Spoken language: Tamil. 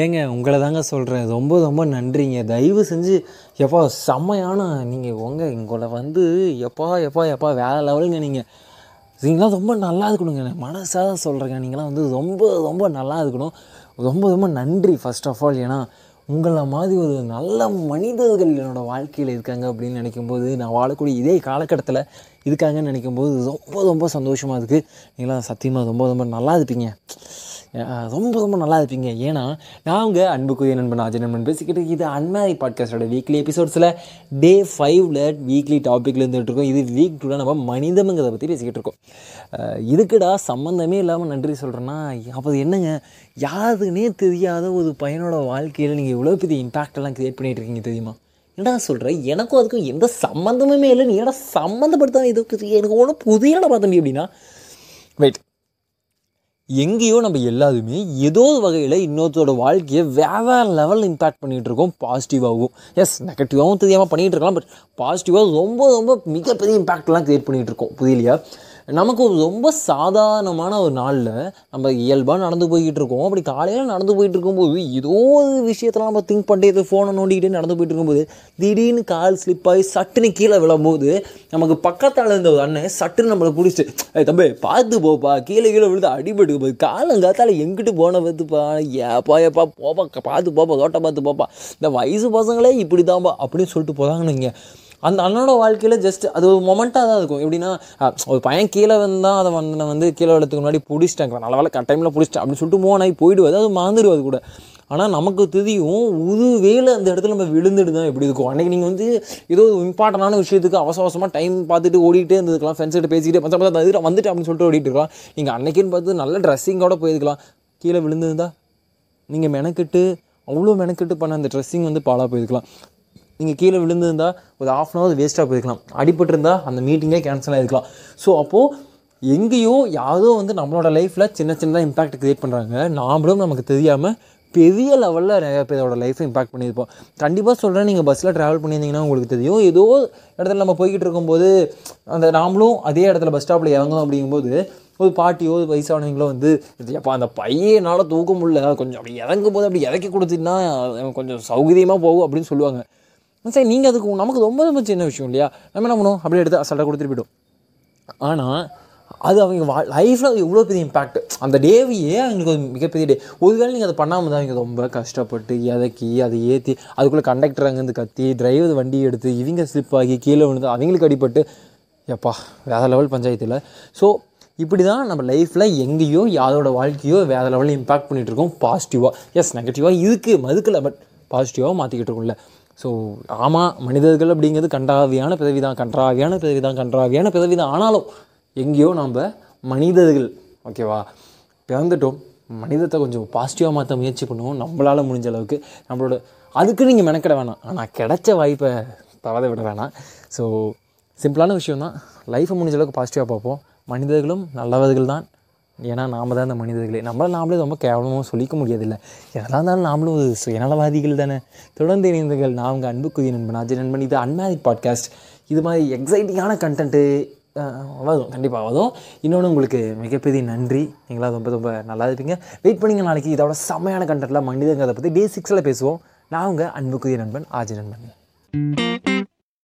ஏங்க உங்களை தாங்க சொல்கிறேன் ரொம்ப ரொம்ப நன்றிங்க. தயவு செஞ்சு எப்பா செம்மையான நீங்கள் உங்கள் உங்களை வந்து எப்பா எப்பா எப்பா வேறு லெவலுங்க நீங்கள் நீங்களாம் ரொம்ப நல்லா இருக்கணுங்க. மனசாக தான் சொல்கிறேங்க நீங்களாம் வந்து ரொம்ப ரொம்ப நல்லா இருக்கணும். ரொம்ப ரொம்ப நன்றி ஃபஸ்ட் ஆஃப் ஆல் ஏன்னா உங்களை மாதிரி ஒரு நல்ல மனிதர்கள் என்னோடய வாழ்க்கையில் இருக்காங்க அப்படின்னு நினைக்கும்போது நான் வாழக்கூடிய இதே காலகட்டத்தில் இருக்காங்கன்னு நினைக்கும்போது ரொம்ப ரொம்ப சந்தோஷமாக இருக்குது நீங்களாம் சத்தியமாக ரொம்ப ரொம்ப நல்லா இருப்பீங்க. ரொம்ப ரொம்ப நல்லா இருப்பீங்க. ஏன்னா நான் உங்கள் அன்புக்குரிய நண்பன் அஜய் நண்பன் பேசிக்கிட்டு இது அன்மேரி பாட்காஸ்டோட வீக்லி எபிசோட்ஸில் டே ஃபைவ்ல வீக்லி டாப்பிக்கில் இருந்துகிட்டு இருக்கோம். இது வீக் டூவில் நம்ம மனிதம்ங்கிறத பற்றி பேசிக்கிட்டு இருக்கோம். இதுக்குடா சம்மந்தமே இல்லாமல் நன்றி சொல்கிறேன்னா அப்போ என்னங்க? யாருக்குன்னே தெரியாத ஒரு பையனோட வாழ்க்கையில் நீங்கள் இவ்வளோ பெரிய இம்பாக்ட் எல்லாம் க்ரியேட் பண்ணிகிட்டு இருக்கீங்க தெரியுமா? என்னடா சொல்கிறேன் எனக்கும் அதுக்கும் எந்த சம்மந்தமுமே இல்லை. நீ ஏடா சம்மந்தப்படுத்த இதுக்கு எனக்கு ஒன்றும் புதிய பார்த்தம்பி அப்படின்னா. வெயிட் எங்கேயோ நம்ம எல்லாருமே ஏதோ ஒரு வகையில் இன்னொருத்தரோட வாழ்க்கையை வேறு லெவலில் இம்பேக்ட் பண்ணிகிட்டு இருக்கோம். பாசிட்டிவாகவும் எஸ் நெகட்டிவாகவும் தெரியாமல் பண்ணிகிட்டு இருக்கலாம் பட் பாசிட்டிவாக ரொம்ப ரொம்ப மிகப்பெரிய இம்பேக்ட்லாம் க்ரியேட் பண்ணிகிட்டு இருக்கோம். புரியலையா? நமக்கு ஒரு ரொம்ப சாதாரணமான ஒரு நாளில் நம்ம இயல்பாக நடந்து போய்கிட்டு இருக்கோம். அப்படி காலையில் நடந்து போயிட்டு இருக்கும்போது ஏதோ ஒரு விஷயத்தில் நம்ம திங்க் பண்ணிட்டு ஃபோனை நோண்டிக்கிட்டே நடந்து போயிட்டு இருக்கும்போது திடீர்னு கால் ஸ்லிப் ஆகி சட்டுன்னு கீழே விழும்போது நமக்கு பக்கத்தால் இருந்த ஒரு அண்ணன் சட்டுன்னு நம்மளை பிடிச்சிட்டு ஏய் தம்பி பார்த்து போப்பா. கீழே கீழே விழுந்து அடிபட்டு போய் காலங்காத்தால எங்கிட்டு போன பார்த்துப்பா ஏப்பா ஏப்பா போப்பா. பார்த்து போப்பா தோட்டம் பார்த்து போப்பா. இந்த வயசு பசங்களே இப்படி தான்ப்பா அப்படின்னு சொல்லிட்டு போதாங்கன்னு அந்த அண்ணனோட வாழ்க்கையில் ஜஸ்ட் அது ஒரு மொமெண்ட்டாக தான் இருக்கும். எப்படின்னா ஒரு பையன் கீழே வந்தால் அதை வந்து நான் வந்து கீழே விழத்துக்கு முன்னாடி பிடிச்சிட்டாங்க நல்ல வேலை டைமில் பிடிச்சிட்டேன். அப்படின்னு சொல்லிட்டு மூணாகி போயிடுவது அது மாந்துடுவது கூட. ஆனால் நமக்கு தெரியும் உது வேலை அந்த இடத்துல நம்ம விழுந்துட்டு தான் எப்படி இருக்கும். அன்றைக்கி நீங்கள் வந்து ஏதோ ஒரு இம்பார்ட்டண்டான விஷயத்துக்கு அவசர அவசரமாக டைம் பார்த்துட்டு ஓடிட்டே இருந்திருக்கலாம். ஃப்ரெண்ட்ஸ்கிட்ட கிட்ட பேசிக்கிட்டு மற்ற மற்ற வந்துட்டு அப்படின்னு சொல்லிட்டு ஓடிட்டு இருக்கலாம். நீங்கள் அன்னைக்குன்னு பார்த்து நல்ல ட்ரெஸ்ஸிங்கோட போயிருக்கலாம். கீழே விழுந்திருந்தா நீங்கள் மெனக்கிட்டு அவ்வளோ மெனக்கிட்டு பண்ண அந்த ட்ரெஸ்ஸிங் வந்து பாலாக போயிருக்கலாம். நீங்கள் கீழே விழுந்திருந்தா ஒரு ஆஃப் அன் ஹவர் வேஸ்ட்டாக போயிருக்கலாம். அடிபட்டிருந்தா அந்த மீட்டிங்கே கேன்சல் ஆகிருக்கலாம் ஸோ அப்போது எங்கேயோ யாரோ வந்து நம்மளோட லைஃப்பில் சின்ன சின்னதாக இம்பாக்ட் க்ரியேட் பண்ணுறாங்க நாமளும் நமக்கு தெரியாமல் பெரிய லெவலில் நிறைய பேரோட லைஃப்பை இம்பாக்ட் பண்ணியிருப்போம். கண்டிப்பாக சொல்கிறேன் நீங்கள் பஸ்ஸில் ட்ராவல் பண்ணியிருந்தீங்கன்னா உங்களுக்கு தெரியும். ஏதோ இடத்துல நம்ம போய்கிட்டு இருக்கும்போது அந்த நாமளும் அதே இடத்துல பஸ் ஸ்டாப்பில் இறங்கணும் அப்படிங்கும்போது ஒரு பாட்டியோ ஒரு வயசானவங்களோ வந்து அப்போ அந்த பையனால் தூக்க முடியல. கொஞ்சம் அப்படி இறங்கும் போது அப்படி இறக்கி கொடுத்தீங்கன்னா கொஞ்சம் சௌகரியமாக போகும் அப்படின்னு சொல்லுவாங்க. சரி நீங்கள் அதுக்கு நமக்கு ரொம்ப ரொம்ப சின்ன விஷயம் இல்லையா? நம்ம என்ன பண்ணுவோம்? அப்படியே எடுத்து அசல்ட்டாக கொடுத்துட்டு போய்டும். ஆனால் அது அவங்க வா லைஃப்பில் எவ்வளோ பெரிய இம்பேக்ட் அந்த டேவையே அவங்களுக்கு ஒரு மிகப்பெரிய டே ஒருவேளை நீங்கள் அதை பண்ணாமல் தான் அவங்க ரொம்ப கஷ்டப்பட்டு இறக்கி அதை ஏற்றி அதுக்குள்ளே கண்டக்டர் அங்கேருந்து கத்தி டிரைவர் வண்டி எடுத்து இவங்க ஸ்லிப் ஆகி கீழே விழுந்து அவங்களுக்கு அடிபட்டு எப்பா வேறு லெவல் பஞ்சாயத்தில். ஸோ இப்படி தான் நம்ம லைஃப்பில் எங்கேயோ யாரோட வாழ்க்கையோ வேறு லெவலில் இம்பாக்ட் பண்ணிகிட்டு இருக்கோம். பாசிட்டிவாக எஸ் நெகட்டிவாக இருக்குது மதுக்கலை பட் பாசிட்டிவாக மாற்றிக்கிட்டு இருக்கோம்ல. ஸோ ஆமாம் மனிதர்கள் அப்படிங்கிறது கன்றாவியான பிறவி தான் கன்றாவியான பிறவி தான் கன்றாவியான பிறவி தான் ஆனாலும் எங்கேயோ நம்ம மனிதர்கள் ஓகேவா பிறந்துட்டோம். மனிதத்தை கொஞ்சம் பாசிட்டிவாக மாற்ற முயற்சி பண்ணுவோம். நம்மளால் முடிஞ்ச அளவுக்கு. நம்மளோட அதுக்கு நீங்கள் மெனக்கிட வேணாம். ஆனால் கிடைச்ச வாய்ப்பை தவற விட வேணாம். ஸோ சிம்பிளான விஷயம் தான் லைஃப்பை முடிஞ்ச அளவுக்கு பாசிட்டிவாக பார்ப்போம். மனிதர்களும் நல்லவர்கள் தான் ஏன்னா நாம் தான் அந்த மனிதர்களே. நம்மளால் நாமளே ரொம்ப கேவலமாக சொல்லிக்க முடியாதில்ல. என்னதான் இருந்தாலும் நாமளும் ஒரு சுயநலவாதிகள் தானே. தொடர்ந்து இணைந்தீர்கள். நான் உங்கள் அன்புக்குரிய நண்பன் அஜய் நண்பன். இது அன்மேரிட் பாட்காஸ்ட் இது மாதிரி எக்ஸைட்டிங்கான கண்டென்ட்டு வரும். கண்டிப்பாக வரும். இன்னொன்று உங்களுக்கு மிகப்பெரிய நன்றி. நீங்களாம் ரொம்ப ரொம்ப நல்லா இருப்பீங்க. வெயிட் பண்ணிங்க நாளைக்கு. இதோட செம்மையான கண்டென்ட்டில் மனிதங்கிறத பற்றி டே சிக்ஸில் பேசுவோம். நான் உங்கள் அன்புக்குரிய நண்பன் ஆஜி நண்பன்.